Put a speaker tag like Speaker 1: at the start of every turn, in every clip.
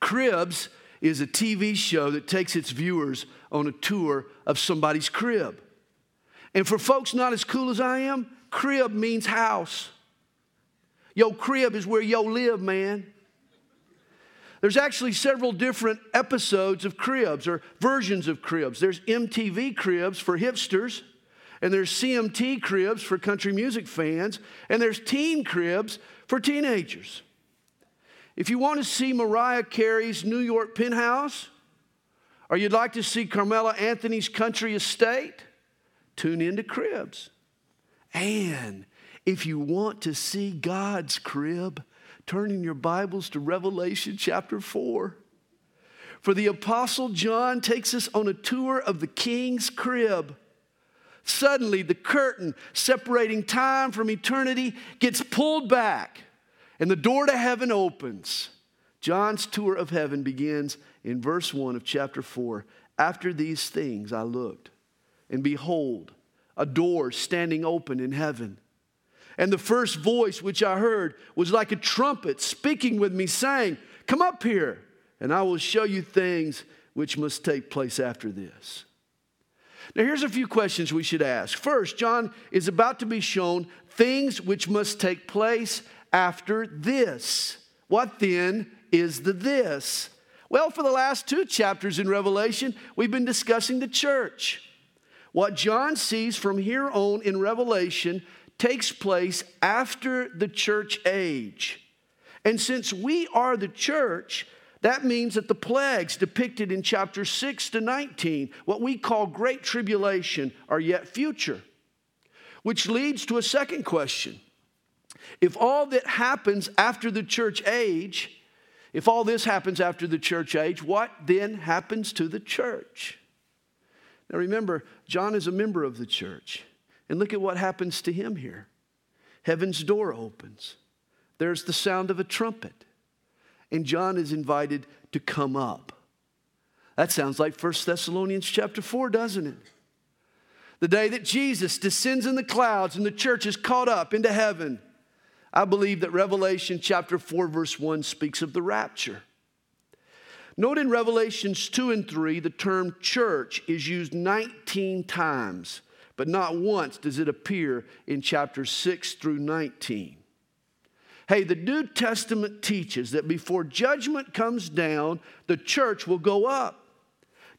Speaker 1: Cribs is a TV show that takes its viewers on a tour of somebody's crib. And for folks not as cool as I am, crib means house. Yo, crib is where yo live, man. There's actually several different episodes of cribs or versions of cribs. There's MTV cribs for hipsters, and there's CMT cribs for country music fans, and there's teen cribs for teenagers. If you want to see Mariah Carey's New York penthouse, or you'd like to see Carmelo Anthony's country estate, tune into Cribs. And if you want to see God's crib, turn in your Bibles to Revelation chapter 4. For the Apostle John takes us on a tour of the king's crib. Suddenly, the curtain separating time from eternity gets pulled back, and the door to heaven opens. John's tour of heaven begins in verse 1 of chapter 4. After these things, I looked and behold, a door standing open in heaven. And the first voice which I heard was like a trumpet speaking with me, saying, Come up here, and I will show you things which must take place after this. Now, here's a few questions we should ask. First, John is about to be shown things which must take place after this. What then is the this? Well, for the last two chapters in Revelation, we've been discussing the church. What John sees from here on in Revelation takes place after the church age. And since we are the church, that means that the plagues depicted in chapter 6 to 19, what we call great tribulation, are yet future. Which leads to a second question. If all that happens after the church age, if all this happens after the church age, what then happens to the church? Now remember, John is a member of the church. And look at what happens to him here. Heaven's door opens. There's the sound of a trumpet. And John is invited to come up. That sounds like 1 Thessalonians chapter 4, doesn't it? The day that Jesus descends in the clouds and the church is caught up into heaven. I believe that Revelation chapter 4, verse 1 speaks of the rapture. Note in Revelations 2 and 3, the term church is used 19 times, but not once does it appear in chapters 6 through 19. Hey, the New Testament teaches that before judgment comes down, the church will go up.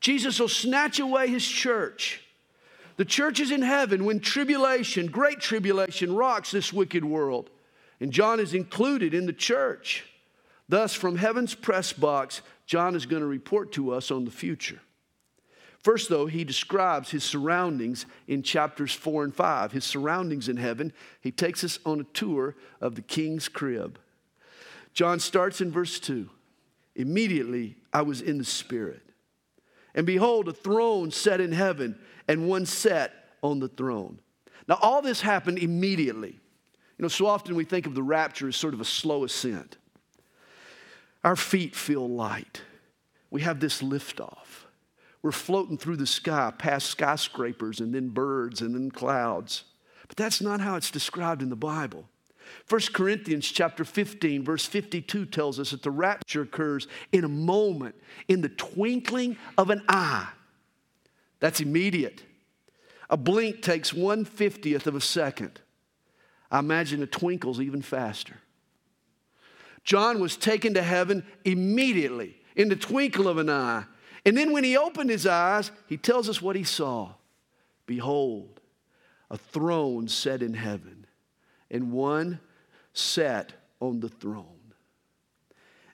Speaker 1: Jesus will snatch away his church. The church is in heaven when tribulation, great tribulation, rocks this wicked world. And John is included in the church. Thus, from heaven's press box, John is going to report to us on the future. First, though, he describes his surroundings in chapters four and five. His surroundings in heaven. He takes us on a tour of the king's crib. John starts in verse two. Immediately I was in the Spirit. And behold, a throne set in heaven, and one sat on the throne. Now, all this happened immediately. You know, so often we think of the rapture as sort of a slow ascent. Our feet feel light. We have this liftoff. We're floating through the sky past skyscrapers and then birds and then clouds. But that's not how it's described in the Bible. 1 Corinthians chapter 15 verse 52 tells us that the rapture occurs in a moment, in the twinkling of an eye. That's immediate. A blink takes 150th of a second. I imagine a twinkle's even faster. John was taken to heaven immediately, in the twinkle of an eye. And then when he opened his eyes, he tells us what he saw. Behold, a throne set in heaven, and one sat on the throne.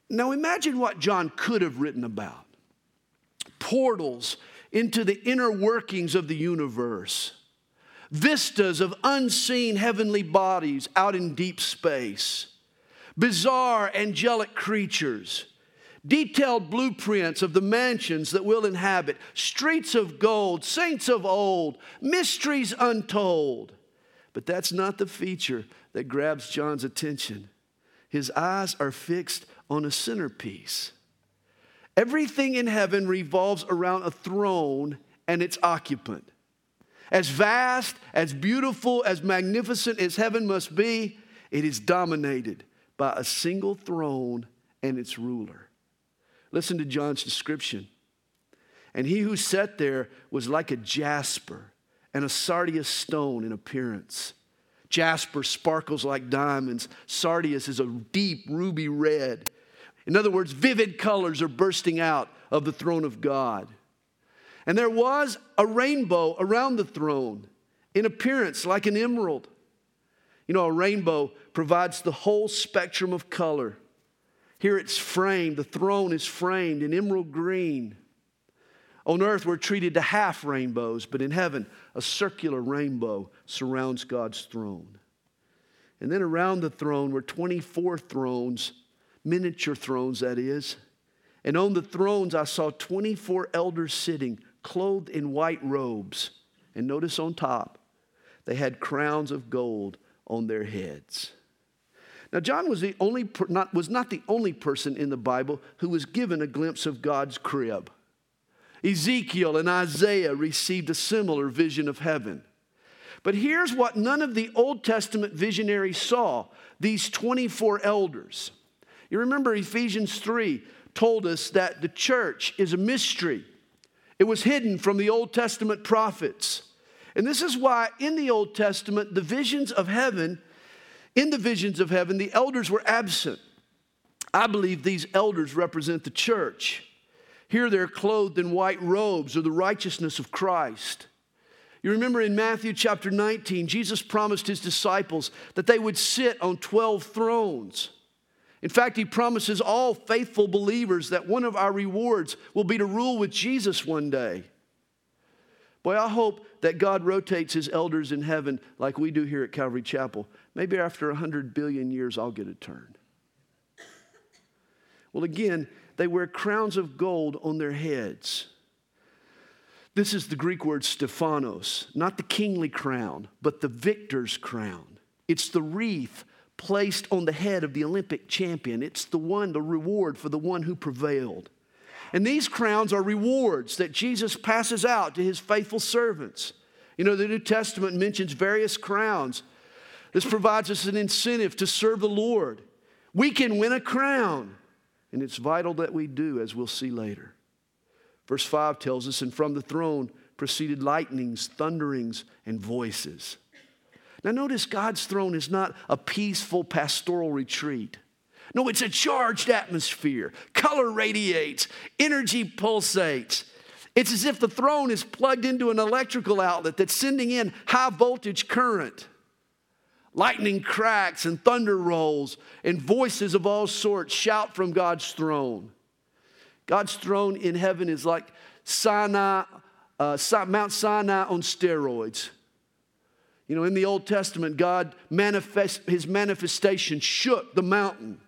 Speaker 1: Now imagine what John could have written about portals into the inner workings of the universe, vistas of unseen heavenly bodies out in deep space bizarre angelic creatures, detailed blueprints of the mansions that we'll inhabit, streets of gold, saints of old, mysteries untold. But that's not the feature that grabs John's attention. His eyes are fixed on a centerpiece. Everything in heaven revolves around a throne and its occupant. As vast, as beautiful, as magnificent as heaven must be, it is dominated by a single throne and its ruler. Listen to John's description. And he who sat there was like a jasper and a sardius stone in appearance. Jasper sparkles like diamonds. Sardius is a deep ruby red. In other words, vivid colors are bursting out of the throne of God. And there was a rainbow around the throne in appearance like an emerald. You know, a rainbow provides the whole spectrum of color. Here it's framed, the throne is framed in emerald green. On earth, we're treated to half rainbows, but in heaven, a circular rainbow surrounds God's throne. And then around the throne were 24 thrones, miniature thrones, that is. And on the thrones, I saw 24 elders sitting, clothed in white robes. And notice on top, they had crowns of gold on their heads. Now, John was, the only, not, was not the only person in the Bible who was given a glimpse of God's crib. Ezekiel and Isaiah received a similar vision of heaven. But here's what none of the Old Testament visionaries saw these 24 elders. You remember Ephesians 3 told us that the church is a mystery, it was hidden from the Old Testament prophets. And this is why in the Old Testament, the visions of heaven, in the visions of heaven, the elders were absent. I believe these elders represent the church. Here they're clothed in white robes or the righteousness of Christ. You remember in Matthew chapter 19, Jesus promised his disciples that they would sit on 12 thrones. In fact, he promises all faithful believers that one of our rewards will be to rule with Jesus one day. Boy, I hope that God rotates his elders in heaven like we do here at Calvary Chapel. Maybe after 100 billion years, I'll get a turn. Well, again, they wear crowns of gold on their heads. This is the Greek word Stephanos, not the kingly crown, but the victor's crown. It's the wreath placed on the head of the Olympic champion. It's the one, the reward for the one who prevailed. And these crowns are rewards that Jesus passes out to his faithful servants. You know, the New Testament mentions various crowns. This provides us an incentive to serve the Lord. We can win a crown. And it's vital that we do, as we'll see later. Verse 5 tells us, and from the throne proceeded lightnings, thunderings, and voices. Now, notice God's throne is not a peaceful pastoral retreat. No, it's a charged atmosphere. Color radiates, energy pulsates. It's as if the throne is plugged into an electrical outlet that's sending in high voltage current. Lightning cracks and thunder rolls, and voices of all sorts shout from God's throne. God's throne in heaven is like Sinai, uh, Mount Sinai on steroids. You know, in the Old Testament, God manifest, his manifestation shook the mountain.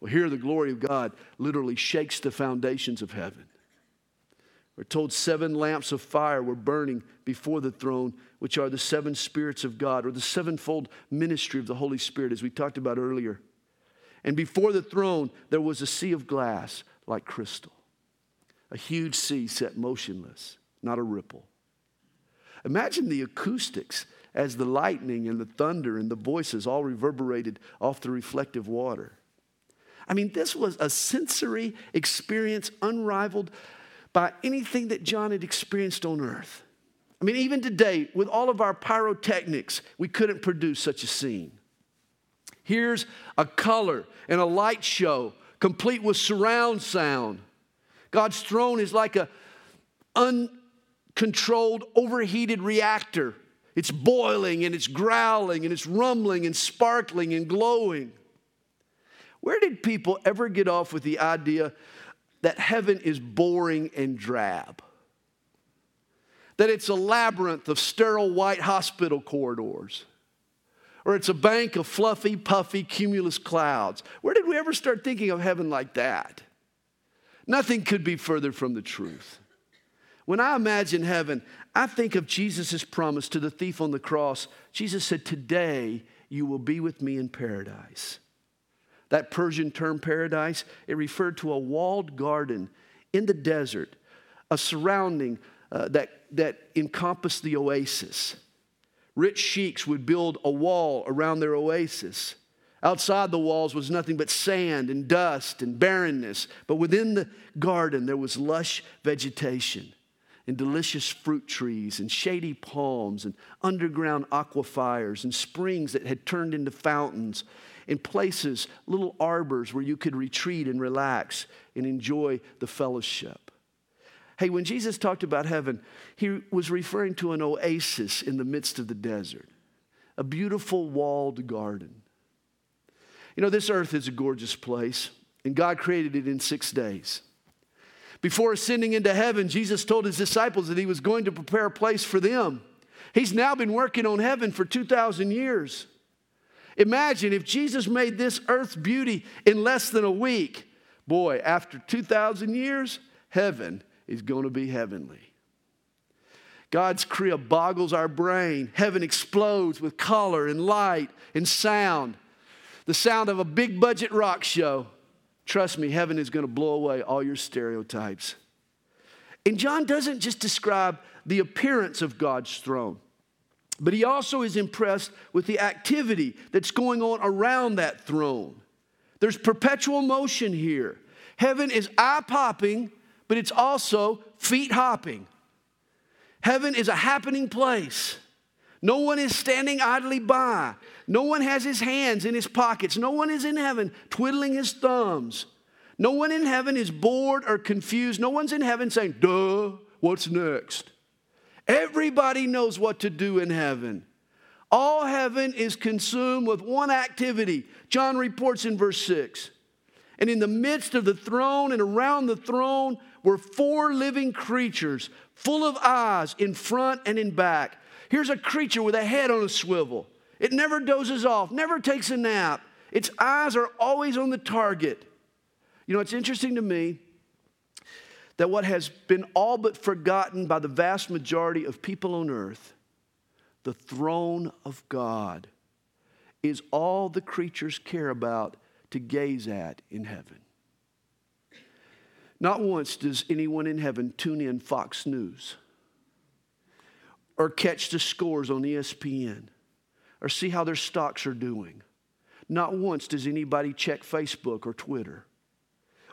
Speaker 1: Well, here the glory of God literally shakes the foundations of heaven. We're told seven lamps of fire were burning before the throne, which are the seven spirits of God, or the sevenfold ministry of the Holy Spirit, as we talked about earlier. And before the throne, there was a sea of glass like crystal, a huge sea set motionless, not a ripple. Imagine the acoustics as the lightning and the thunder and the voices all reverberated off the reflective water. I mean, this was a sensory experience unrivaled by anything that John had experienced on earth. I mean, even today, with all of our pyrotechnics, we couldn't produce such a scene. Here's a color and a light show complete with surround sound. God's throne is like a uncontrolled, overheated reactor. It's boiling and it's growling and it's rumbling and sparkling and glowing. Where did people ever get off with the idea that heaven is boring and drab, that it's a labyrinth of sterile white hospital corridors, or it's a bank of fluffy, puffy, cumulus clouds. Where did we ever start thinking of heaven like that? Nothing could be further from the truth. When I imagine heaven, I think of Jesus' promise to the thief on the cross. Jesus said, Today you will be with me in paradise. That Persian term paradise, it referred to a walled garden in the desert, a surrounding uh, that, that encompassed the oasis. Rich sheiks would build a wall around their oasis, Outside the walls was nothing but sand and dust and barrenness. But within the garden, there was lush vegetation and delicious fruit trees and shady palms and underground aquifers and springs that had turned into fountains and places, little arbors where you could retreat and relax and enjoy the fellowship. Hey, when Jesus talked about heaven, he was referring to an oasis in the midst of the desert, a beautiful walled garden. You know, this earth is a gorgeous place, and God created it in six days. Before ascending into heaven, Jesus told his disciples that he was going to prepare a place for them. He's now been working on heaven for 2,000 years. Imagine if Jesus made this earth's beauty in less than a week. Boy, after 2,000 years, heaven is going to be heavenly. God's crib boggles our brain. Heaven explodes with color and light and sound the sound of a big budget rock show, trust me, heaven is going to blow away all your stereotypes. And John doesn't just describe the appearance of God's throne, but he also is impressed with the activity that's going on around that throne. There's perpetual motion here. Heaven is eye popping, but it's also feet hopping. Heaven is a happening place. No one is standing idly by. No one has his hands in his pockets. No one is in heaven twiddling his thumbs. No one in heaven is bored or confused. No one's in heaven saying, duh, what's next? Everybody knows what to do in heaven. All heaven is consumed with one activity. John reports in verse 6. And in the midst of the throne and around the throne were four living creatures, full of eyes in front and in back. Here's a creature with a head on a swivel. It never dozes off, never takes a nap. Its eyes are always on the target. You know, it's interesting to me that what has been all but forgotten by the vast majority of people on earth, the throne of God, is all the creatures care about to gaze at in heaven. Not once does anyone in heaven tune in Fox News or catch the scores on ESPN or see how their stocks are doing. Not once does anybody check Facebook or Twitter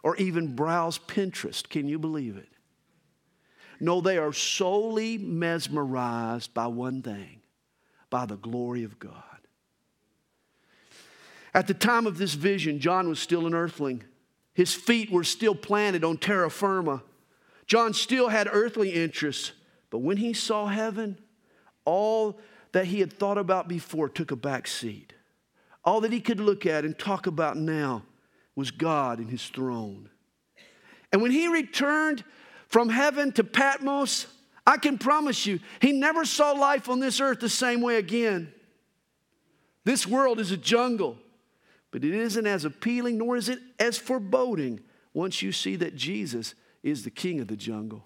Speaker 1: or even browse Pinterest. Can you believe it? No, they are solely mesmerized by one thing by the glory of God. At the time of this vision, John was still an earthling. His feet were still planted on terra firma. John still had earthly interests, but when he saw heaven, all that he had thought about before took a back seat. All that he could look at and talk about now was God and his throne. And when he returned from heaven to Patmos, I can promise you, he never saw life on this earth the same way again. This world is a jungle, but it isn't as appealing nor is it as foreboding once you see that Jesus is the king of the jungle.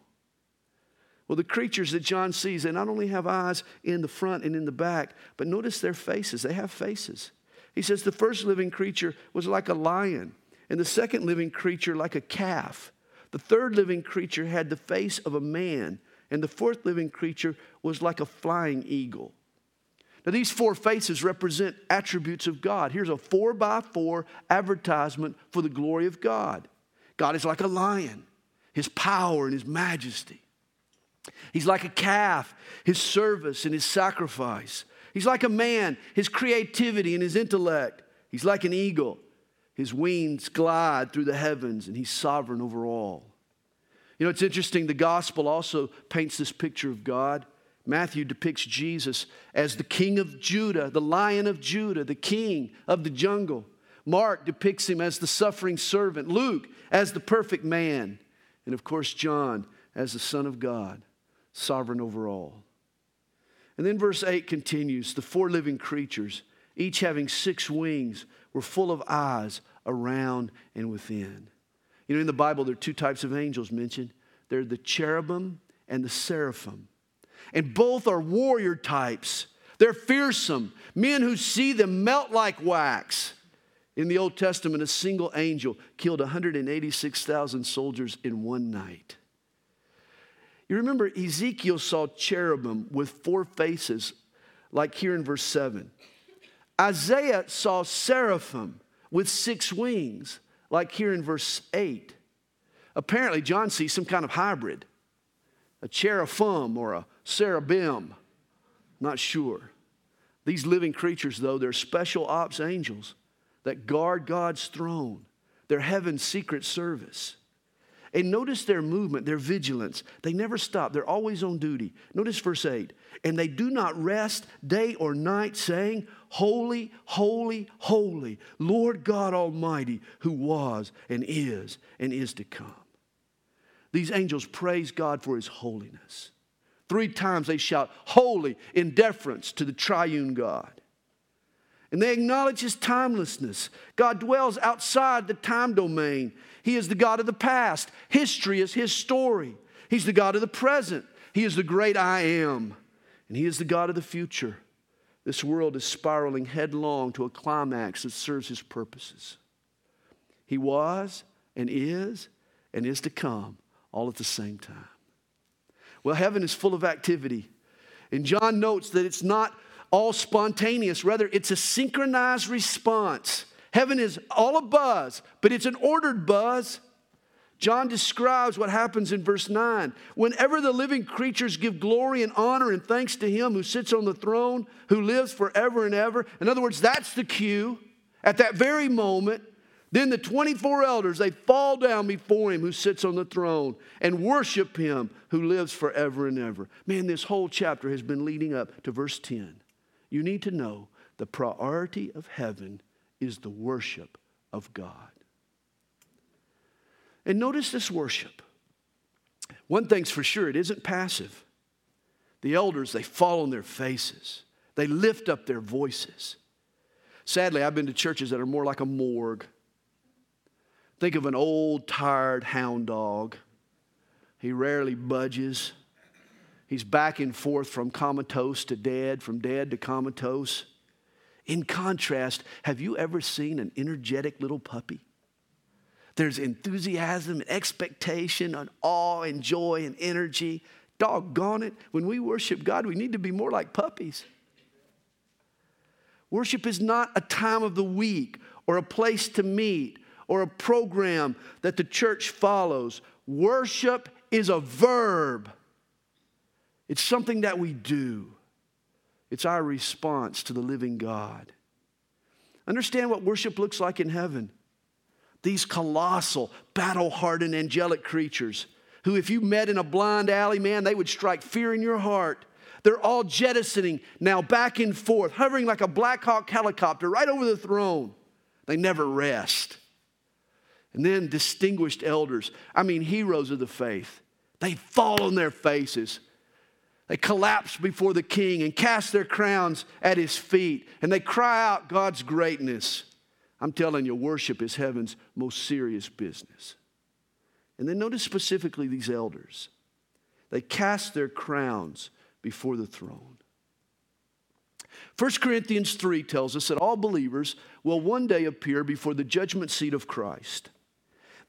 Speaker 1: Well, the creatures that John sees, they not only have eyes in the front and in the back, but notice their faces. They have faces. He says the first living creature was like a lion, and the second living creature like a calf. The third living creature had the face of a man, and the fourth living creature was like a flying eagle. Now, these four faces represent attributes of God. Here's a four by four advertisement for the glory of God. God is like a lion, his power and his majesty. He's like a calf, his service and his sacrifice. He's like a man, his creativity and his intellect. He's like an eagle. His wings glide through the heavens and he's sovereign over all. You know, it's interesting, the gospel also paints this picture of God. Matthew depicts Jesus as the king of Judah, the lion of Judah, the king of the jungle. Mark depicts him as the suffering servant, Luke as the perfect man, and of course, John as the Son of God sovereign over all. And then verse 8 continues the four living creatures, each having six wings, were full of eyes around and within. You know, in the Bible, there are two types of angels mentioned they're the cherubim and the seraphim. And both are warrior types. They're fearsome, men who see them melt like wax. In the Old Testament, a single angel killed 186,000 soldiers in one night. You remember Ezekiel saw cherubim with four faces, like here in verse 7. Isaiah saw seraphim with six wings, like here in verse 8. Apparently, John sees some kind of hybrid a cherubim or a cherubim. Not sure. These living creatures, though, they're special ops angels that guard God's throne. They're heaven's secret service. And notice their movement, their vigilance. They never stop, they're always on duty. Notice verse 8. And they do not rest day or night, saying, Holy, holy, holy, Lord God Almighty, who was and is and is to come. These angels praise God for his holiness. Three times they shout, Holy, in deference to the triune God. And they acknowledge his timelessness. God dwells outside the time domain. He is the God of the past. History is his story. He's the God of the present. He is the great I am. And he is the God of the future. This world is spiraling headlong to a climax that serves his purposes. He was and is and is to come all at the same time. Well, heaven is full of activity. And John notes that it's not all spontaneous, rather, it's a synchronized response. Heaven is all a buzz, but it's an ordered buzz. John describes what happens in verse 9. Whenever the living creatures give glory and honor and thanks to him who sits on the throne, who lives forever and ever. In other words, that's the cue. At that very moment, then the 24 elders, they fall down before him who sits on the throne and worship him who lives forever and ever. Man, this whole chapter has been leading up to verse 10. You need to know the priority of heaven is the worship of God. And notice this worship. One thing's for sure, it isn't passive. The elders, they fall on their faces, they lift up their voices. Sadly, I've been to churches that are more like a morgue. Think of an old, tired hound dog. He rarely budges. He's back and forth from comatose to dead, from dead to comatose. In contrast, have you ever seen an energetic little puppy? There's enthusiasm and expectation and awe and joy and energy. Doggone it. When we worship God, we need to be more like puppies. Worship is not a time of the week or a place to meet or a program that the church follows. Worship is a verb, it's something that we do, it's our response to the living God. Understand what worship looks like in heaven. These colossal, battle hardened angelic creatures who, if you met in a blind alley, man, they would strike fear in your heart. They're all jettisoning now back and forth, hovering like a Black Hawk helicopter right over the throne. They never rest. And then distinguished elders, I mean, heroes of the faith, they fall on their faces. They collapse before the king and cast their crowns at his feet, and they cry out God's greatness. I'm telling you, worship is heaven's most serious business. And then notice specifically these elders. They cast their crowns before the throne. 1 Corinthians 3 tells us that all believers will one day appear before the judgment seat of Christ.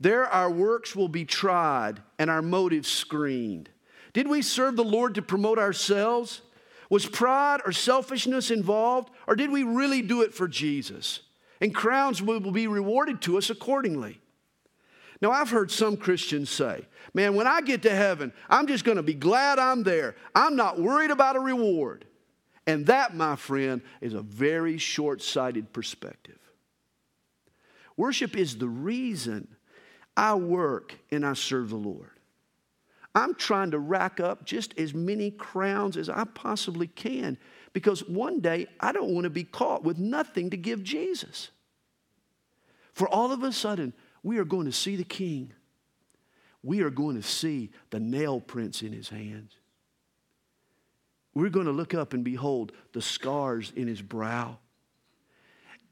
Speaker 1: There, our works will be tried and our motives screened. Did we serve the Lord to promote ourselves? Was pride or selfishness involved? Or did we really do it for Jesus? And crowns will be rewarded to us accordingly. Now, I've heard some Christians say, man, when I get to heaven, I'm just going to be glad I'm there. I'm not worried about a reward. And that, my friend, is a very short sighted perspective. Worship is the reason I work and I serve the Lord. I'm trying to rack up just as many crowns as I possibly can because one day I don't want to be caught with nothing to give Jesus. For all of a sudden, we are going to see the King. We are going to see the nail prints in his hands. We're going to look up and behold the scars in his brow.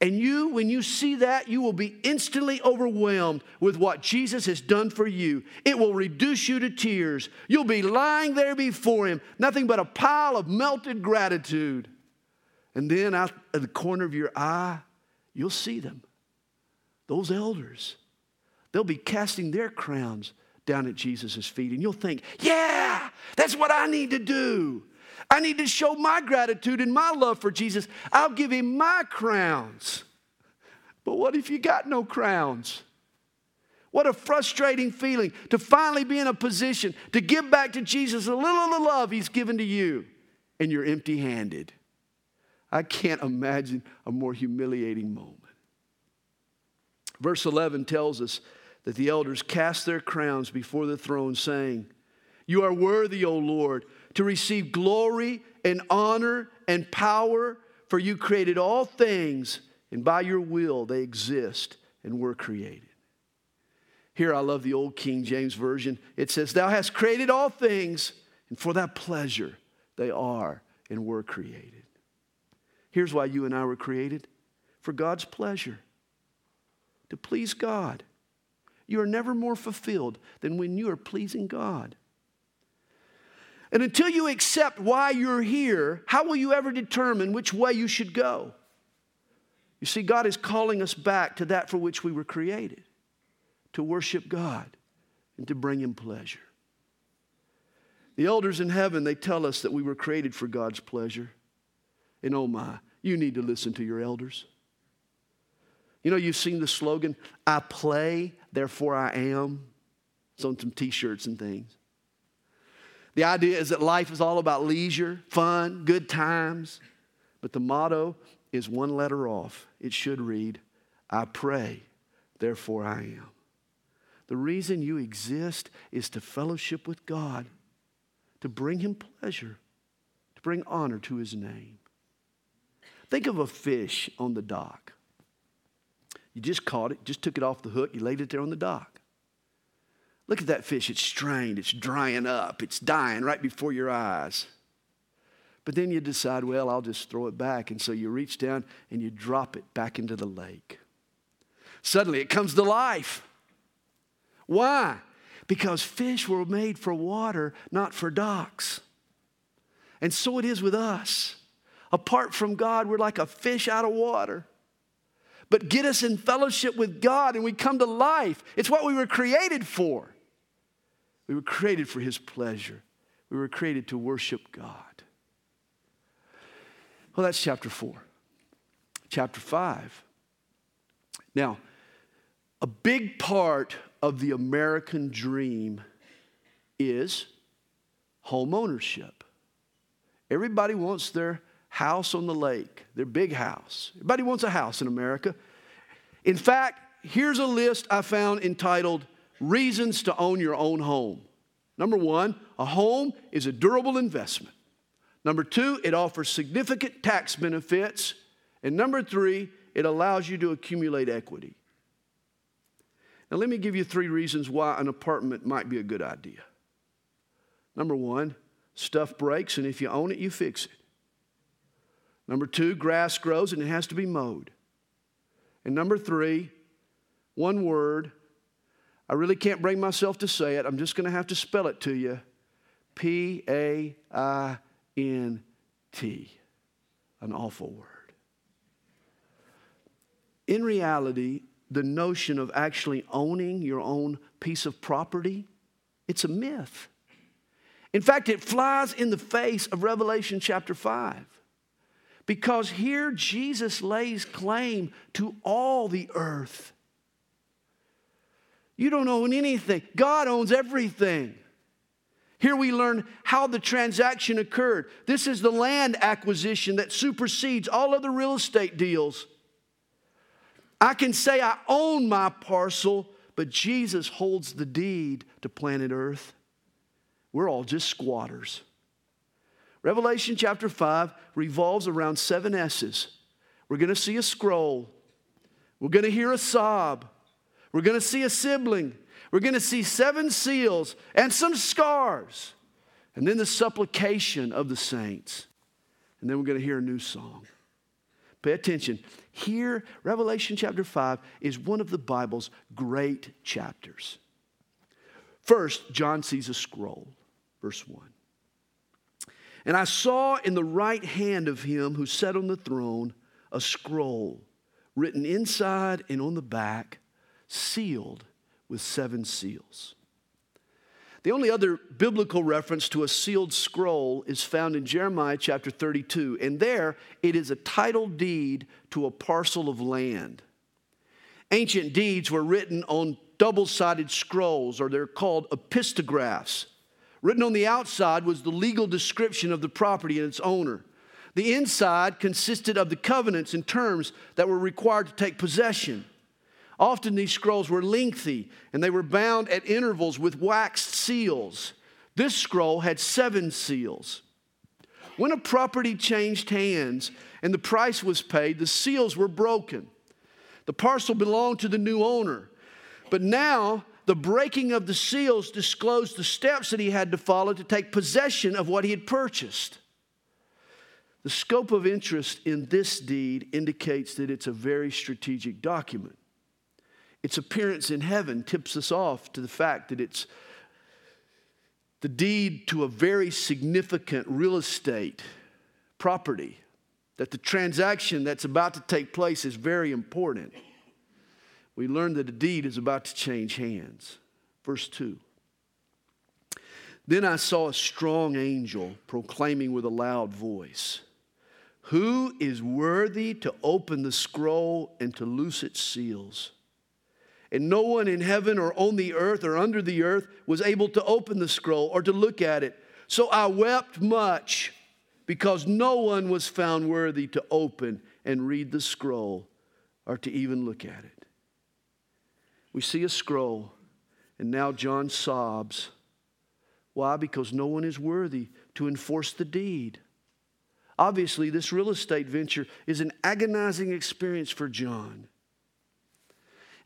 Speaker 1: And you, when you see that, you will be instantly overwhelmed with what Jesus has done for you. It will reduce you to tears. You'll be lying there before Him, nothing but a pile of melted gratitude. And then out of the corner of your eye, you'll see them. Those elders, they'll be casting their crowns down at Jesus' feet. And you'll think, yeah, that's what I need to do. I need to show my gratitude and my love for Jesus. I'll give him my crowns. But what if you got no crowns? What a frustrating feeling to finally be in a position to give back to Jesus a little of the love he's given to you, and you're empty handed. I can't imagine a more humiliating moment. Verse 11 tells us that the elders cast their crowns before the throne, saying, You are worthy, O Lord, to receive glory and honor and power, for you created all things, and by your will they exist and were created. Here I love the old King James Version. It says, Thou hast created all things, and for that pleasure they are and were created. Here's why you and I were created for God's pleasure, to please God. You are never more fulfilled than when you are pleasing God. And until you accept why you're here, how will you ever determine which way you should go? You see, God is calling us back to that for which we were created to worship God and to bring Him pleasure. The elders in heaven, they tell us that we were created for God's pleasure. And oh my, you need to listen to your elders. You know, you've seen the slogan, I play, therefore I am. It's on some t shirts and things. The idea is that life is all about leisure, fun, good times. But the motto is one letter off. It should read, I pray, therefore I am. The reason you exist is to fellowship with God, to bring Him pleasure, to bring honor to His name. Think of a fish on the dock. You just caught it, just took it off the hook, you laid it there on the dock. Look at that fish. It's strained, it's drying up, it's dying right before your eyes. But then you decide, well, I'll just throw it back. And so you reach down and you drop it back into the lake. Suddenly it comes to life. Why? Because fish were made for water, not for docks. And so it is with us. Apart from God, we're like a fish out of water. But get us in fellowship with God and we come to life. It's what we were created for. We were created for His pleasure, we were created to worship God. Well, that's chapter four. Chapter five. Now, a big part of the American dream is home ownership. Everybody wants their house on the lake, their big house. Everybody wants a house in America. In fact, here's a list I found entitled Reasons to Own Your Own Home. Number one, a home is a durable investment. Number two, it offers significant tax benefits. And number three, it allows you to accumulate equity. Now, let me give you three reasons why an apartment might be a good idea. Number one, stuff breaks, and if you own it, you fix it. Number two, grass grows and it has to be mowed. And number three, one word, I really can't bring myself to say it. I'm just going to have to spell it to you P A I N T. An awful word. In reality, the notion of actually owning your own piece of property, it's a myth. In fact, it flies in the face of Revelation chapter 5. Because here Jesus lays claim to all the earth. You don't own anything, God owns everything. Here we learn how the transaction occurred. This is the land acquisition that supersedes all other real estate deals. I can say I own my parcel, but Jesus holds the deed to planet Earth. We're all just squatters. Revelation chapter 5 revolves around seven S's. We're going to see a scroll. We're going to hear a sob. We're going to see a sibling. We're going to see seven seals and some scars. And then the supplication of the saints. And then we're going to hear a new song. Pay attention. Here, Revelation chapter 5 is one of the Bible's great chapters. First, John sees a scroll, verse 1. And I saw in the right hand of him who sat on the throne a scroll written inside and on the back, sealed with seven seals. The only other biblical reference to a sealed scroll is found in Jeremiah chapter 32, and there it is a title deed to a parcel of land. Ancient deeds were written on double sided scrolls, or they're called epistographs. Written on the outside was the legal description of the property and its owner. The inside consisted of the covenants and terms that were required to take possession. Often these scrolls were lengthy and they were bound at intervals with waxed seals. This scroll had seven seals. When a property changed hands and the price was paid, the seals were broken. The parcel belonged to the new owner. But now, the breaking of the seals disclosed the steps that he had to follow to take possession of what he had purchased. The scope of interest in this deed indicates that it's a very strategic document. Its appearance in heaven tips us off to the fact that it's the deed to a very significant real estate property, that the transaction that's about to take place is very important. We learn that a deed is about to change hands. Verse 2. Then I saw a strong angel proclaiming with a loud voice, Who is worthy to open the scroll and to loose its seals? And no one in heaven or on the earth or under the earth was able to open the scroll or to look at it. So I wept much because no one was found worthy to open and read the scroll or to even look at it. We see a scroll, and now John sobs. Why? Because no one is worthy to enforce the deed. Obviously, this real estate venture is an agonizing experience for John.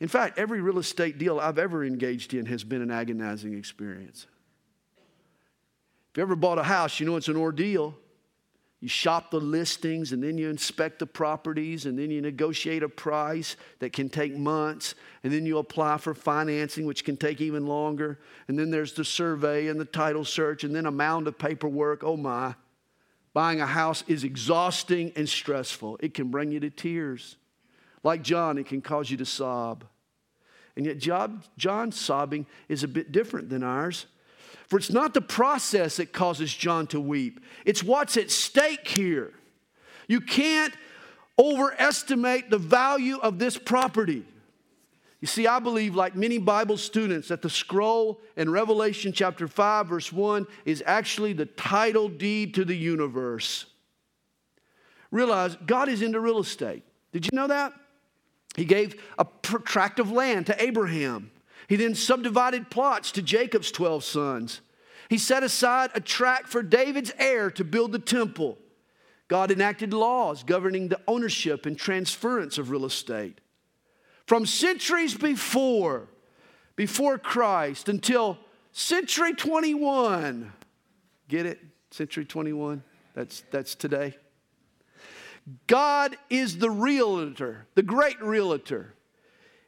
Speaker 1: In fact, every real estate deal I've ever engaged in has been an agonizing experience. If you ever bought a house, you know it's an ordeal. You shop the listings and then you inspect the properties and then you negotiate a price that can take months and then you apply for financing, which can take even longer. And then there's the survey and the title search and then a mound of paperwork. Oh my. Buying a house is exhausting and stressful. It can bring you to tears. Like John, it can cause you to sob. And yet, John's sobbing is a bit different than ours. For it's not the process that causes John to weep, it's what's at stake here. You can't overestimate the value of this property. You see, I believe, like many Bible students, that the scroll in Revelation chapter 5, verse 1 is actually the title deed to the universe. Realize God is into real estate. Did you know that? He gave a tract of land to Abraham. He then subdivided plots to Jacob's 12 sons. He set aside a tract for David's heir to build the temple. God enacted laws governing the ownership and transference of real estate. From centuries before, before Christ, until century 21. Get it? Century 21? That's, that's today. God is the realtor, the great realtor.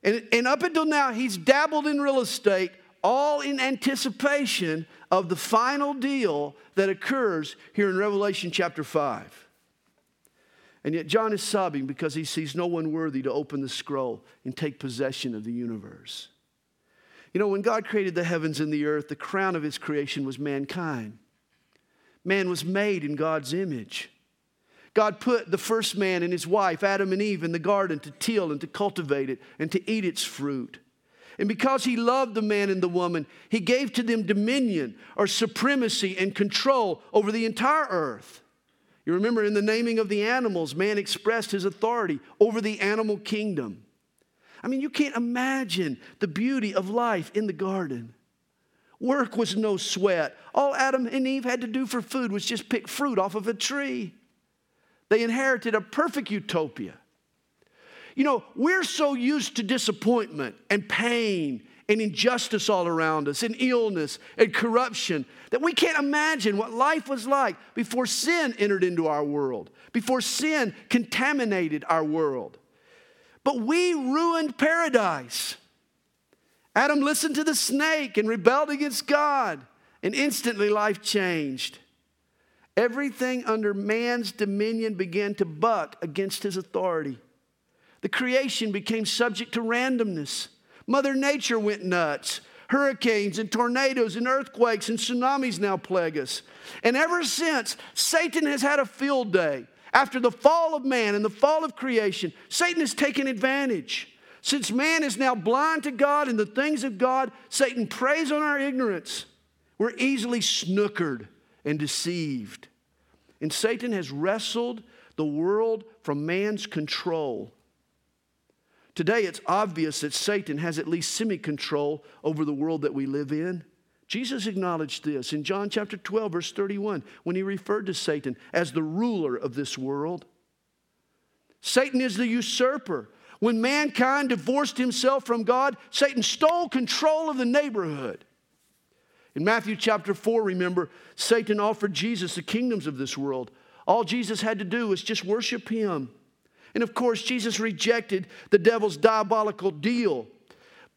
Speaker 1: And, and up until now, he's dabbled in real estate, all in anticipation of the final deal that occurs here in Revelation chapter 5. And yet, John is sobbing because he sees no one worthy to open the scroll and take possession of the universe. You know, when God created the heavens and the earth, the crown of his creation was mankind. Man was made in God's image. God put the first man and his wife, Adam and Eve, in the garden to till and to cultivate it and to eat its fruit. And because he loved the man and the woman, he gave to them dominion or supremacy and control over the entire earth. You remember in the naming of the animals, man expressed his authority over the animal kingdom. I mean, you can't imagine the beauty of life in the garden. Work was no sweat. All Adam and Eve had to do for food was just pick fruit off of a tree. They inherited a perfect utopia. You know, we're so used to disappointment and pain and injustice all around us, and illness and corruption, that we can't imagine what life was like before sin entered into our world, before sin contaminated our world. But we ruined paradise. Adam listened to the snake and rebelled against God, and instantly life changed. Everything under man's dominion began to buck against his authority. The creation became subject to randomness. Mother Nature went nuts. Hurricanes and tornadoes and earthquakes and tsunamis now plague us. And ever since, Satan has had a field day. After the fall of man and the fall of creation, Satan has taken advantage. Since man is now blind to God and the things of God, Satan preys on our ignorance. We're easily snookered and deceived. And Satan has wrestled the world from man's control. Today, it's obvious that Satan has at least semi control over the world that we live in. Jesus acknowledged this in John chapter 12, verse 31, when he referred to Satan as the ruler of this world. Satan is the usurper. When mankind divorced himself from God, Satan stole control of the neighborhood. In Matthew chapter 4, remember, Satan offered Jesus the kingdoms of this world. All Jesus had to do was just worship him. And of course, Jesus rejected the devil's diabolical deal.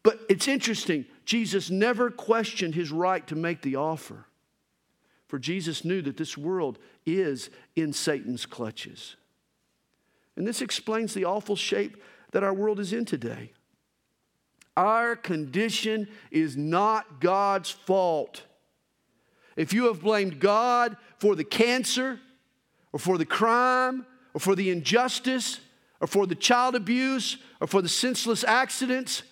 Speaker 1: But it's interesting, Jesus never questioned his right to make the offer. For Jesus knew that this world is in Satan's clutches. And this explains the awful shape that our world is in today. Our condition is not God's fault. If you have blamed God for the cancer, or for the crime, or for the injustice, or for the child abuse, or for the senseless accidents,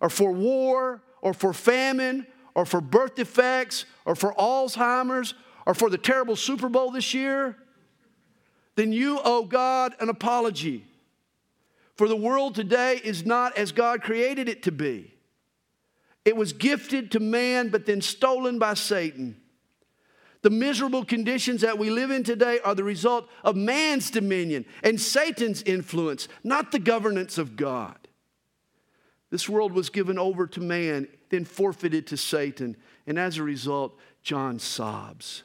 Speaker 1: or for war, or for famine, or for birth defects, or for Alzheimer's, or for the terrible Super Bowl this year, then you owe God an apology. For the world today is not as God created it to be. It was gifted to man, but then stolen by Satan. The miserable conditions that we live in today are the result of man's dominion and Satan's influence, not the governance of God. This world was given over to man, then forfeited to Satan, and as a result, John sobs.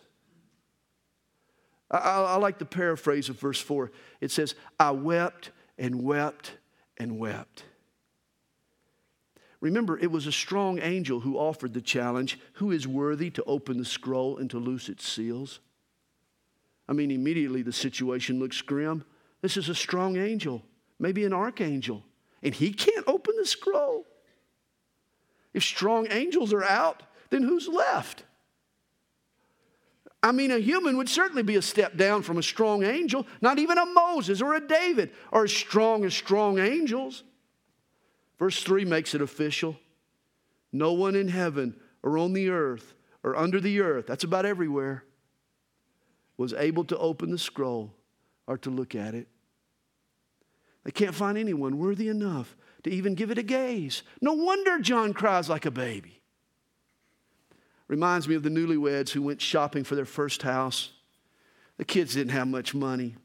Speaker 1: I, I, I like the paraphrase of verse 4. It says, I wept and wept and wept. Remember, it was a strong angel who offered the challenge who is worthy to open the scroll and to loose its seals? I mean, immediately the situation looks grim. This is a strong angel, maybe an archangel, and he can't open the scroll. If strong angels are out, then who's left? I mean, a human would certainly be a step down from a strong angel. Not even a Moses or a David are as strong as strong angels. Verse 3 makes it official. No one in heaven or on the earth or under the earth, that's about everywhere, was able to open the scroll or to look at it. They can't find anyone worthy enough to even give it a gaze. No wonder John cries like a baby. Reminds me of the newlyweds who went shopping for their first house. The kids didn't have much money.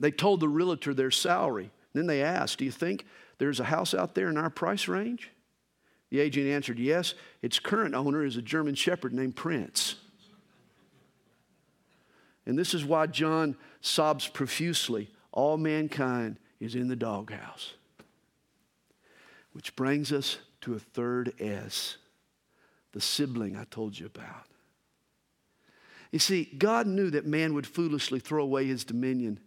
Speaker 1: They told the realtor their salary. Then they asked, Do you think there's a house out there in our price range? The agent answered, Yes. Its current owner is a German shepherd named Prince. And this is why John sobs profusely all mankind is in the doghouse. Which brings us to a third S the sibling I told you about. You see, God knew that man would foolishly throw away his dominion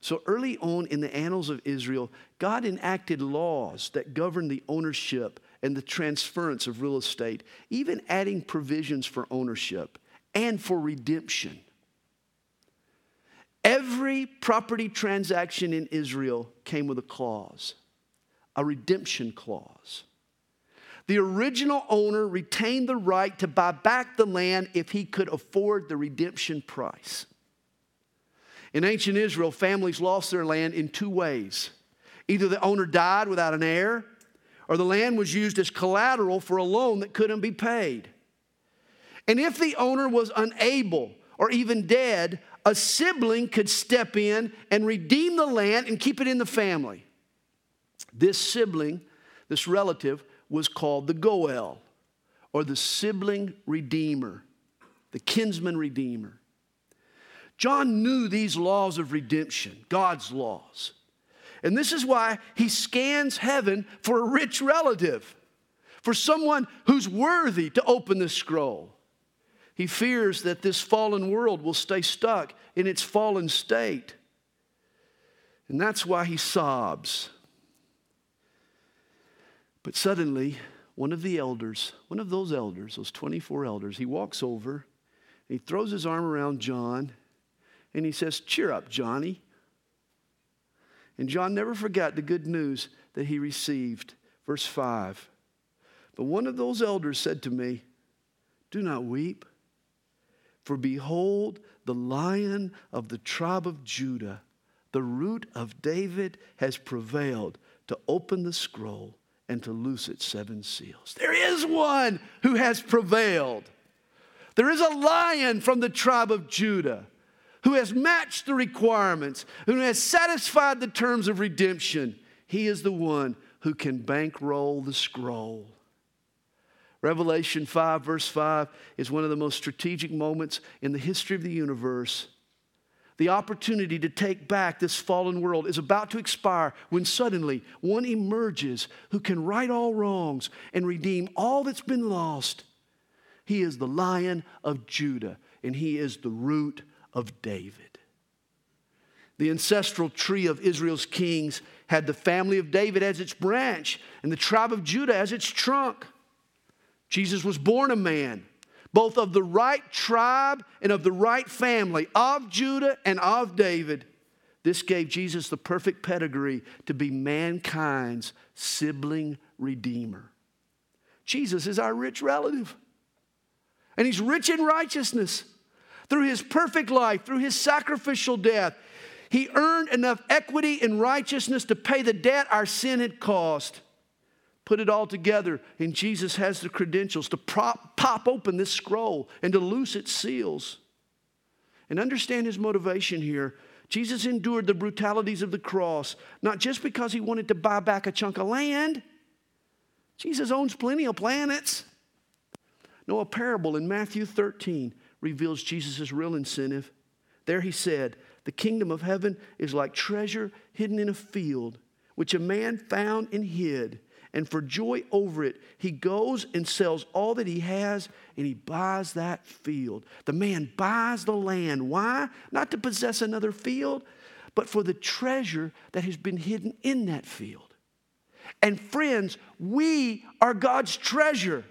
Speaker 1: so early on in the annals of Israel, God enacted laws that governed the ownership and the transference of real estate, even adding provisions for ownership and for redemption. Every property transaction in Israel came with a clause, a redemption clause. The original owner retained the right to buy back the land if he could afford the redemption price. In ancient Israel, families lost their land in two ways. Either the owner died without an heir, or the land was used as collateral for a loan that couldn't be paid. And if the owner was unable or even dead, a sibling could step in and redeem the land and keep it in the family. This sibling, this relative, was called the Goel, or the sibling redeemer, the kinsman redeemer. John knew these laws of redemption, God's laws. And this is why he scans heaven for a rich relative, for someone who's worthy to open the scroll. He fears that this fallen world will stay stuck in its fallen state. And that's why he sobs. But suddenly, one of the elders, one of those elders, those 24 elders, he walks over, he throws his arm around John, and he says, Cheer up, Johnny. And John never forgot the good news that he received. Verse 5. But one of those elders said to me, Do not weep, for behold, the lion of the tribe of Judah, the root of David, has prevailed to open the scroll and to loose its seven seals. There is one who has prevailed. There is a lion from the tribe of Judah who has matched the requirements, who has satisfied the terms of redemption. He is the one who can bankroll the scroll. Revelation 5, verse 5, is one of the most strategic moments in the history of the universe the opportunity to take back this fallen world is about to expire when suddenly one emerges who can right all wrongs and redeem all that's been lost. He is the lion of Judah, and he is the root of David. The ancestral tree of Israel's kings had the family of David as its branch and the tribe of Judah as its trunk. Jesus was born a man both of the right tribe and of the right family of Judah and of David. This gave Jesus the perfect pedigree to be mankind's sibling redeemer. Jesus is our rich relative, and he's rich in righteousness. Through his perfect life, through his sacrificial death, he earned enough equity and righteousness to pay the debt our sin had caused put it all together, and Jesus has the credentials to prop, pop open this scroll and to loose its seals. And understand his motivation here. Jesus endured the brutalities of the cross, not just because he wanted to buy back a chunk of land. Jesus owns plenty of planets. No, a parable in Matthew 13 reveals Jesus' real incentive. There he said, The kingdom of heaven is like treasure hidden in a field, which a man found and hid and for joy over it, he goes and sells all that he has and he buys that field. The man buys the land. Why? Not to possess another field, but for the treasure that has been hidden in that field. And friends, we are God's treasure.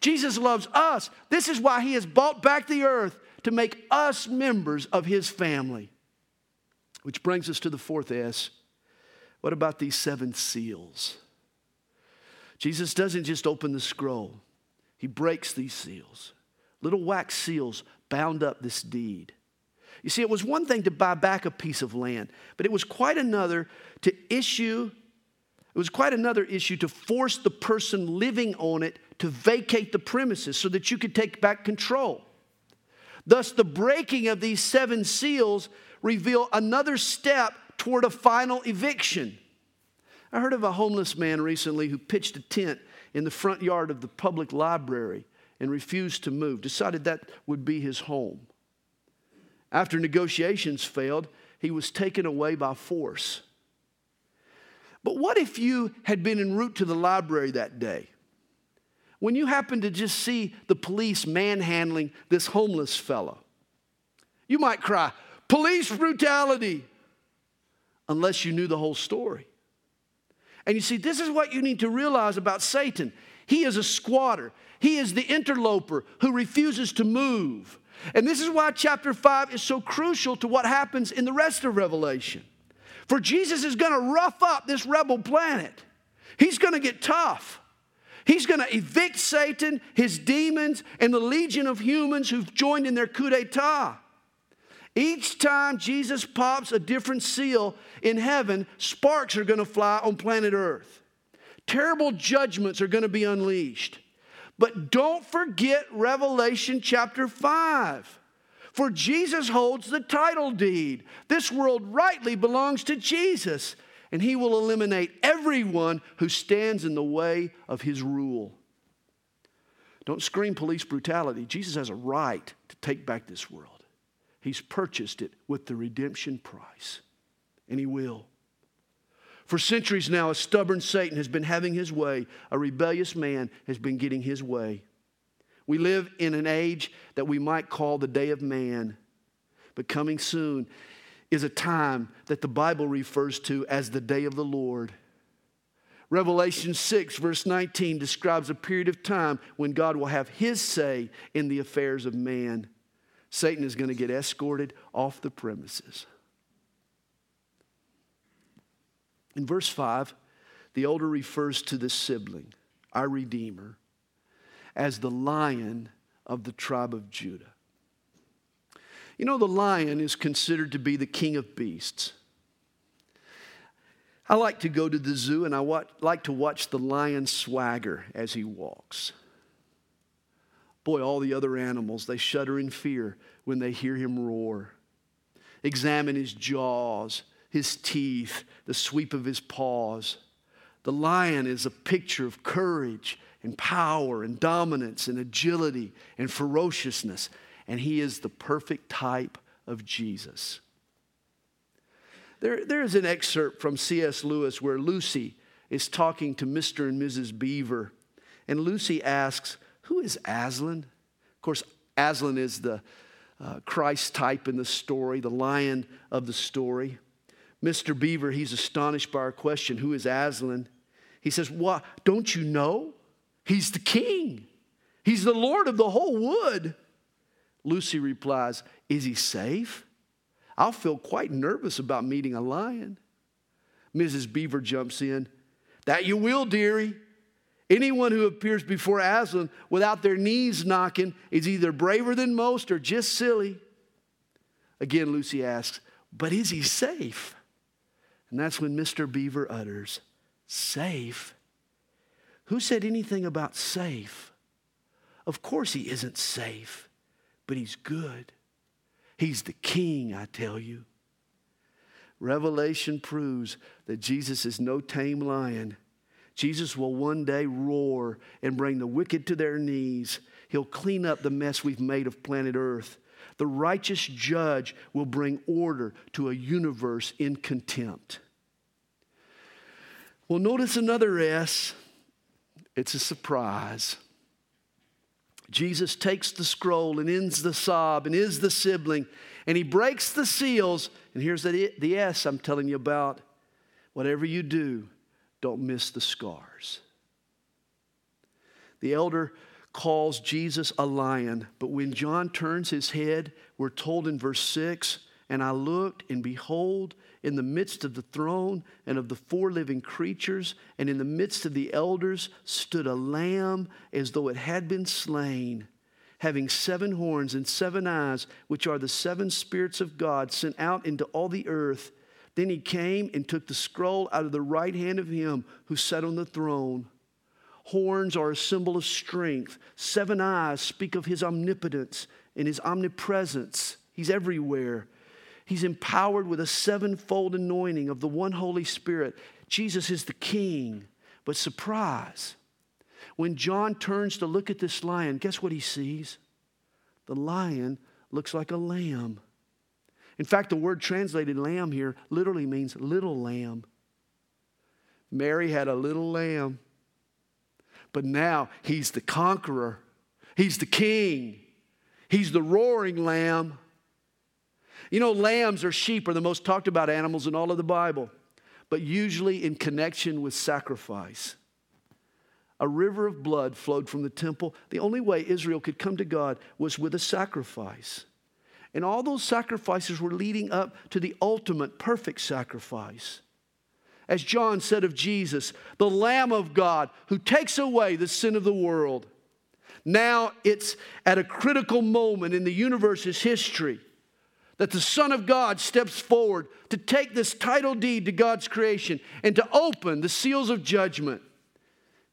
Speaker 1: Jesus loves us. This is why he has bought back the earth to make us members of his family. Which brings us to the fourth S. What about these seven seals? Jesus doesn't just open the scroll, he breaks these seals. Little wax seals bound up this deed. You see, it was one thing to buy back a piece of land, but it was quite another to issue, it was quite another issue to force the person living on it to vacate the premises so that you could take back control. Thus, the breaking of these seven seals reveal another step toward a final eviction. I heard of a homeless man recently who pitched a tent in the front yard of the public library and refused to move, decided that would be his home. After negotiations failed, he was taken away by force. But what if you had been en route to the library that day? When you happened to just see the police manhandling this homeless fellow, you might cry, Police brutality, unless you knew the whole story. And you see, this is what you need to realize about Satan. He is a squatter, he is the interloper who refuses to move. And this is why chapter 5 is so crucial to what happens in the rest of Revelation. For Jesus is going to rough up this rebel planet, he's going to get tough. He's going to evict Satan, his demons, and the legion of humans who've joined in their coup d'etat. Each time Jesus pops a different seal in heaven, sparks are going to fly on planet Earth. Terrible judgments are going to be unleashed. But don't forget Revelation chapter 5. For Jesus holds the title deed. This world rightly belongs to Jesus, and he will eliminate everyone who stands in the way of his rule. Don't scream police brutality. Jesus has a right to take back this world. He's purchased it with the redemption price, and He will. For centuries now, a stubborn Satan has been having his way. A rebellious man has been getting his way. We live in an age that we might call the day of man, but coming soon is a time that the Bible refers to as the day of the Lord. Revelation 6, verse 19, describes a period of time when God will have his say in the affairs of man. Satan is going to get escorted off the premises. In verse 5, the older refers to the sibling, our Redeemer, as the lion of the tribe of Judah. You know, the lion is considered to be the king of beasts. I like to go to the zoo and I like to watch the lion swagger as he walks. Boy, all the other animals, they shudder in fear when they hear him roar. Examine his jaws, his teeth, the sweep of his paws. The lion is a picture of courage and power and dominance and agility and ferociousness, and he is the perfect type of Jesus. There, there is an excerpt from C.S. Lewis where Lucy is talking to Mr. and Mrs. Beaver, and Lucy asks, Who is Aslan? Of course, Aslan is the uh, Christ type in the story, the lion of the story. Mr. Beaver, he's astonished by our question, Who is Aslan? He says, What? Don't you know? He's the king, he's the Lord of the whole wood. Lucy replies, Is he safe? I'll feel quite nervous about meeting a lion. Mrs. Beaver jumps in. That you will, dearie. Anyone who appears before Aslan without their knees knocking is either braver than most or just silly. Again, Lucy asks, But is he safe? And that's when Mr. Beaver utters, Safe? Who said anything about safe? Of course, he isn't safe, but he's good. He's the king, I tell you. Revelation proves that Jesus is no tame lion. Jesus will one day roar and bring the wicked to their knees. He'll clean up the mess we've made of planet Earth. The righteous judge will bring order to a universe in contempt. Well, notice another S. It's a surprise. Jesus takes the scroll and ends the sob and is the sibling, and he breaks the seals. And here's the, the S I'm telling you about. Whatever you do, don't miss the scars. The elder calls Jesus a lion, but when John turns his head, we're told in verse 6 And I looked, and behold, in the midst of the throne and of the four living creatures, and in the midst of the elders, stood a lamb as though it had been slain, having seven horns and seven eyes, which are the seven spirits of God sent out into all the earth. Then he came and took the scroll out of the right hand of him who sat on the throne. Horns are a symbol of strength. Seven eyes speak of his omnipotence and his omnipresence. He's everywhere. He's empowered with a sevenfold anointing of the one Holy Spirit. Jesus is the king. But surprise, when John turns to look at this lion, guess what he sees? The lion looks like a lamb. In fact, the word translated lamb here literally means little lamb. Mary had a little lamb, but now he's the conqueror, he's the king, he's the roaring lamb. You know, lambs or sheep are the most talked about animals in all of the Bible, but usually in connection with sacrifice. A river of blood flowed from the temple. The only way Israel could come to God was with a sacrifice. And all those sacrifices were leading up to the ultimate perfect sacrifice. As John said of Jesus, the Lamb of God who takes away the sin of the world. Now it's at a critical moment in the universe's history that the Son of God steps forward to take this title deed to God's creation and to open the seals of judgment.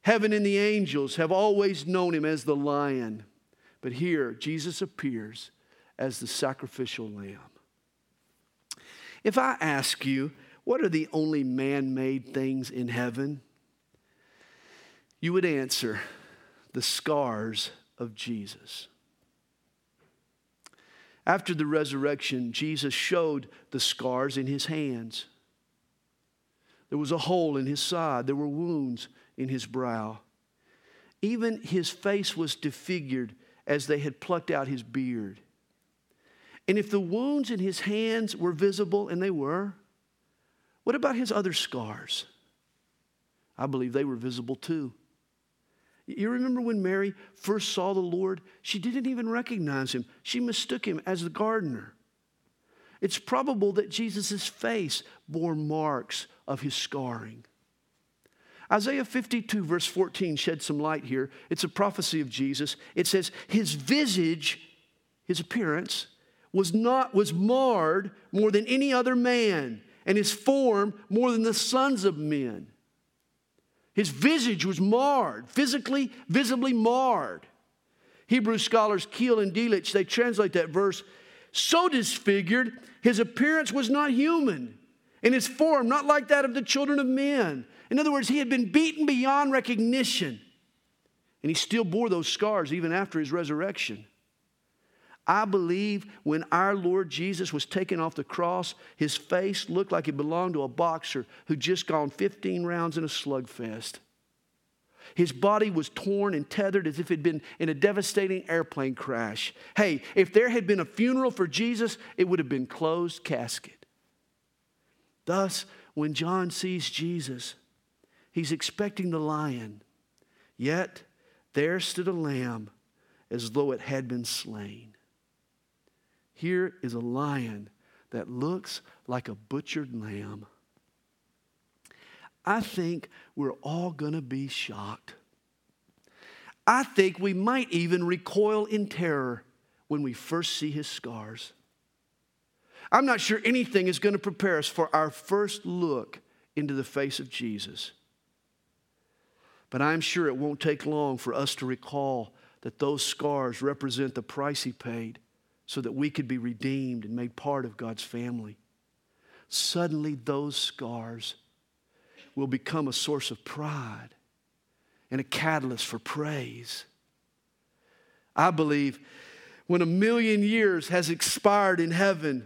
Speaker 1: Heaven and the angels have always known him as the lion, but here Jesus appears as the sacrificial lamb. If I ask you, what are the only man made things in heaven? You would answer, the scars of Jesus. After the resurrection, Jesus showed the scars in his hands. There was a hole in his side, there were wounds in his brow. Even his face was disfigured as they had plucked out his beard. And if the wounds in his hands were visible, and they were, what about his other scars? I believe they were visible too. You remember when Mary first saw the Lord? She didn't even recognize him, she mistook him as the gardener. It's probable that Jesus' face bore marks of his scarring. Isaiah 52, verse 14, sheds some light here. It's a prophecy of Jesus. It says, His visage, his appearance, was not was marred more than any other man, and his form more than the sons of men. His visage was marred, physically, visibly marred. Hebrew scholars Keil and Delitzsch, they translate that verse, so disfigured, his appearance was not human, and his form not like that of the children of men. In other words, he had been beaten beyond recognition, and he still bore those scars even after his resurrection. I believe when our Lord Jesus was taken off the cross, his face looked like it belonged to a boxer who'd just gone 15 rounds in a slugfest. His body was torn and tethered as if it had been in a devastating airplane crash. Hey, if there had been a funeral for Jesus, it would have been closed casket. Thus, when John sees Jesus, he's expecting the lion. Yet there stood a lamb as though it had been slain. Here is a lion that looks like a butchered lamb. I think we're all going to be shocked. I think we might even recoil in terror when we first see his scars. I'm not sure anything is going to prepare us for our first look into the face of Jesus. But I'm sure it won't take long for us to recall that those scars represent the price he paid so that we could be redeemed and made part of God's family. Suddenly, those scars will become a source of pride and a catalyst for praise. I believe when a million years has expired in heaven,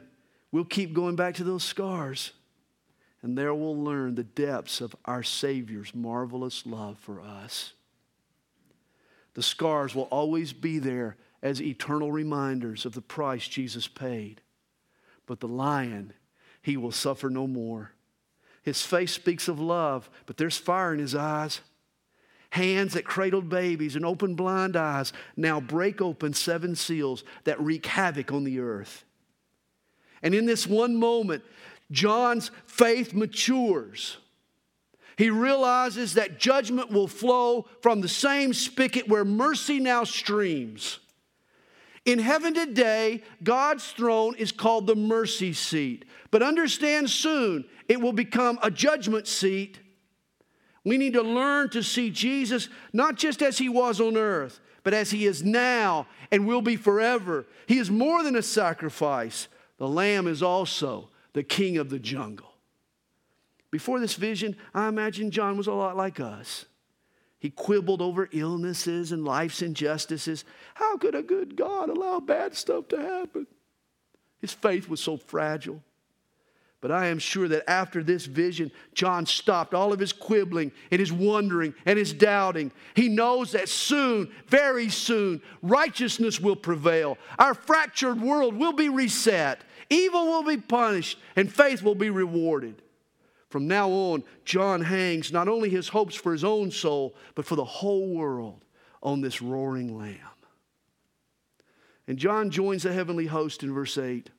Speaker 1: we'll keep going back to those scars. And there we'll learn the depths of our Savior's marvelous love for us. The scars will always be there as eternal reminders of the price Jesus paid. But the lion, he will suffer no more. His face speaks of love, but there's fire in his eyes. Hands that cradled babies and opened blind eyes now break open seven seals that wreak havoc on the earth. And in this one moment, John's faith matures. He realizes that judgment will flow from the same spigot where mercy now streams. In heaven today, God's throne is called the mercy seat. But understand soon, it will become a judgment seat. We need to learn to see Jesus not just as he was on earth, but as he is now and will be forever. He is more than a sacrifice. The lamb is also the king of the jungle. Before this vision, I imagine John was a lot like us. He quibbled over illnesses and life's injustices. How could a good God allow bad stuff to happen? His faith was so fragile. But I am sure that after this vision, John stopped all of his quibbling and his wondering and his doubting. He knows that soon, very soon, righteousness will prevail. Our fractured world will be reset, evil will be punished, and faith will be rewarded. From now on, John hangs not only his hopes for his own soul, but for the whole world on this roaring lamb. And John joins the heavenly host in verse 8.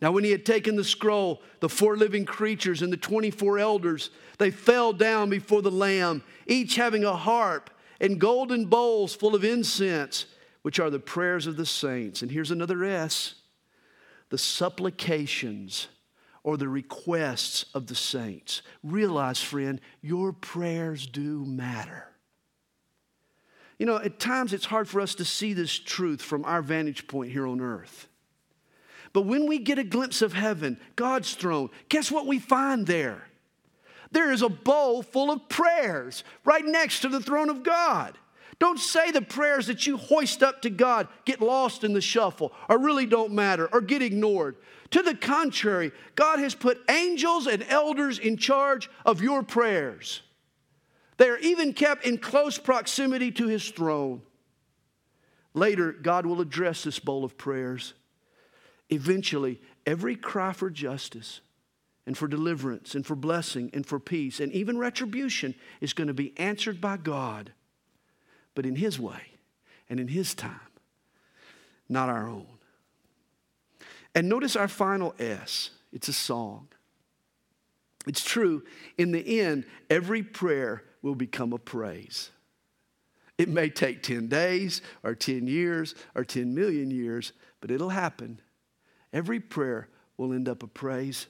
Speaker 1: Now, when he had taken the scroll, the four living creatures and the 24 elders, they fell down before the Lamb, each having a harp and golden bowls full of incense, which are the prayers of the saints. And here's another S the supplications or the requests of the saints. Realize, friend, your prayers do matter. You know, at times it's hard for us to see this truth from our vantage point here on earth. But when we get a glimpse of heaven, God's throne, guess what we find there? There is a bowl full of prayers right next to the throne of God. Don't say the prayers that you hoist up to God get lost in the shuffle or really don't matter or get ignored. To the contrary, God has put angels and elders in charge of your prayers. They are even kept in close proximity to his throne. Later, God will address this bowl of prayers. Eventually, every cry for justice, and for deliverance and for blessing and for peace and even retribution is going to be answered by God, but in His way and in His time, not our own. And notice our final S it's a song. It's true, in the end, every prayer will become a praise. It may take 10 days or 10 years or 10 million years, but it'll happen. Every prayer will end up a praise.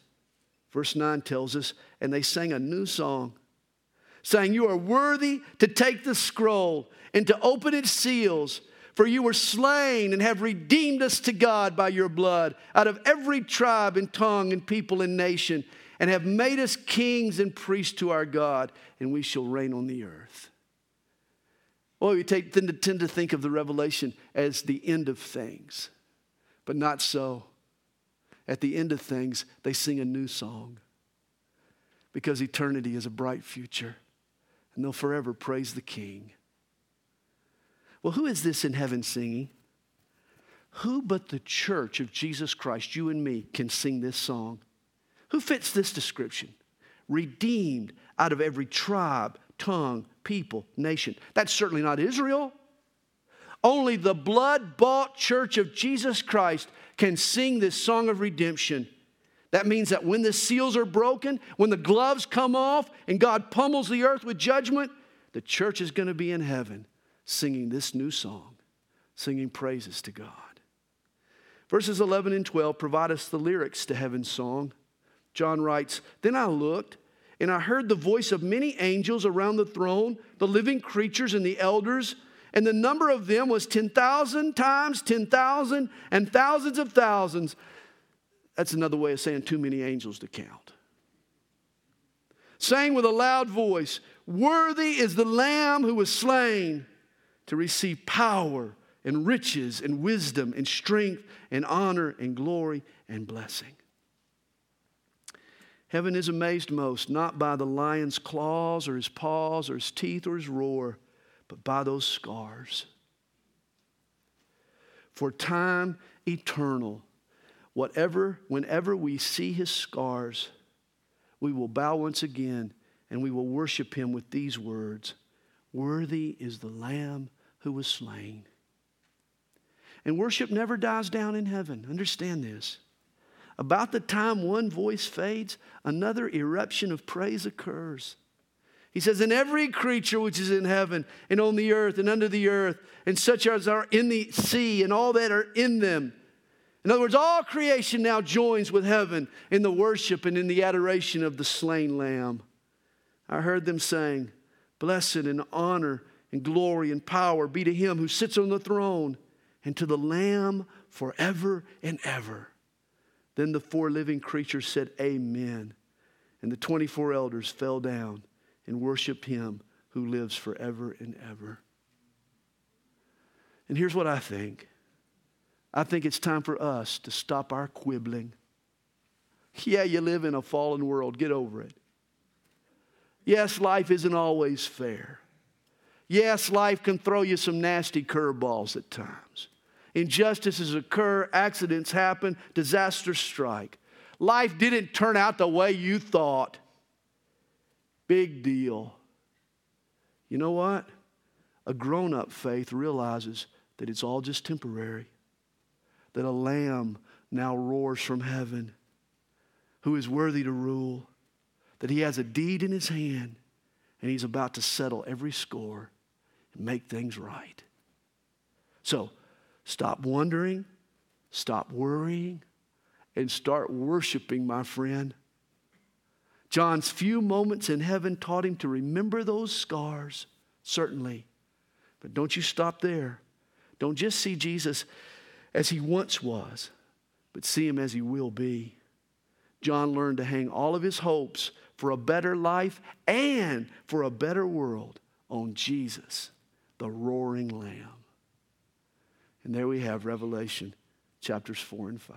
Speaker 1: Verse 9 tells us, and they sang a new song, saying, You are worthy to take the scroll and to open its seals. For you were slain and have redeemed us to God by your blood out of every tribe and tongue and people and nation, and have made us kings and priests to our God, and we shall reign on the earth. Well, we take, tend, to, tend to think of the revelation as the end of things, but not so at the end of things, they sing a new song because eternity is a bright future and they'll forever praise the King. Well, who is this in heaven singing? Who but the church of Jesus Christ, you and me, can sing this song? Who fits this description? Redeemed out of every tribe, tongue, people, nation. That's certainly not Israel. Only the blood bought church of Jesus Christ can sing this song of redemption. That means that when the seals are broken, when the gloves come off, and God pummels the earth with judgment, the church is going to be in heaven singing this new song, singing praises to God. Verses 11 and 12 provide us the lyrics to heaven's song. John writes, Then I looked, and I heard the voice of many angels around the throne, the living creatures and the elders and the number of them was 10,000 times 10,000 and thousands of thousands. That's another way of saying too many angels to count. Saying with a loud voice, Worthy is the Lamb who was slain to receive power and riches and wisdom and strength and honor and glory and blessing. Heaven is amazed most not by the lion's claws or his paws or his teeth or his roar but by those scars. For time eternal, whatever, whenever we see his scars, we will bow once again and we will worship him with these words Worthy is the Lamb who was slain. And worship never dies down in heaven. Understand this. About the time one voice fades, another eruption of praise occurs. He says, And every creature which is in heaven and on the earth and under the earth, and such as are in the sea and all that are in them. In other words, all creation now joins with heaven in the worship and in the adoration of the slain lamb. I heard them saying, Blessed and honor and glory and power be to him who sits on the throne and to the Lamb forever and ever. Then the four living creatures said, Amen. And the 24 elders fell down and worshiped Him who lives forever and ever. And here's what I think I think it's time for us to stop our quibbling. Yeah, you live in a fallen world, get over it. Yes, life isn't always fair. Yes, life can throw you some nasty curveballs at times. Injustices occur, accidents happen, disasters strike. Life didn't turn out the way you thought. Big deal. You know what? A grown up faith realizes that it's all just temporary, that a lamb now roars from heaven who is worthy to rule, that he has a deed in his hand and he's about to settle every score and make things right. So stop wondering, stop worrying, and start worshiping, my friend. John's few moments in heaven taught him to remember those scars, certainly. But don't you stop there. Don't just see Jesus as he once was, but see him as he will be. John learned to hang all of his hopes for a better life and for a better world on Jesus, the roaring lamb. And there we have Revelation chapters 4 and 5.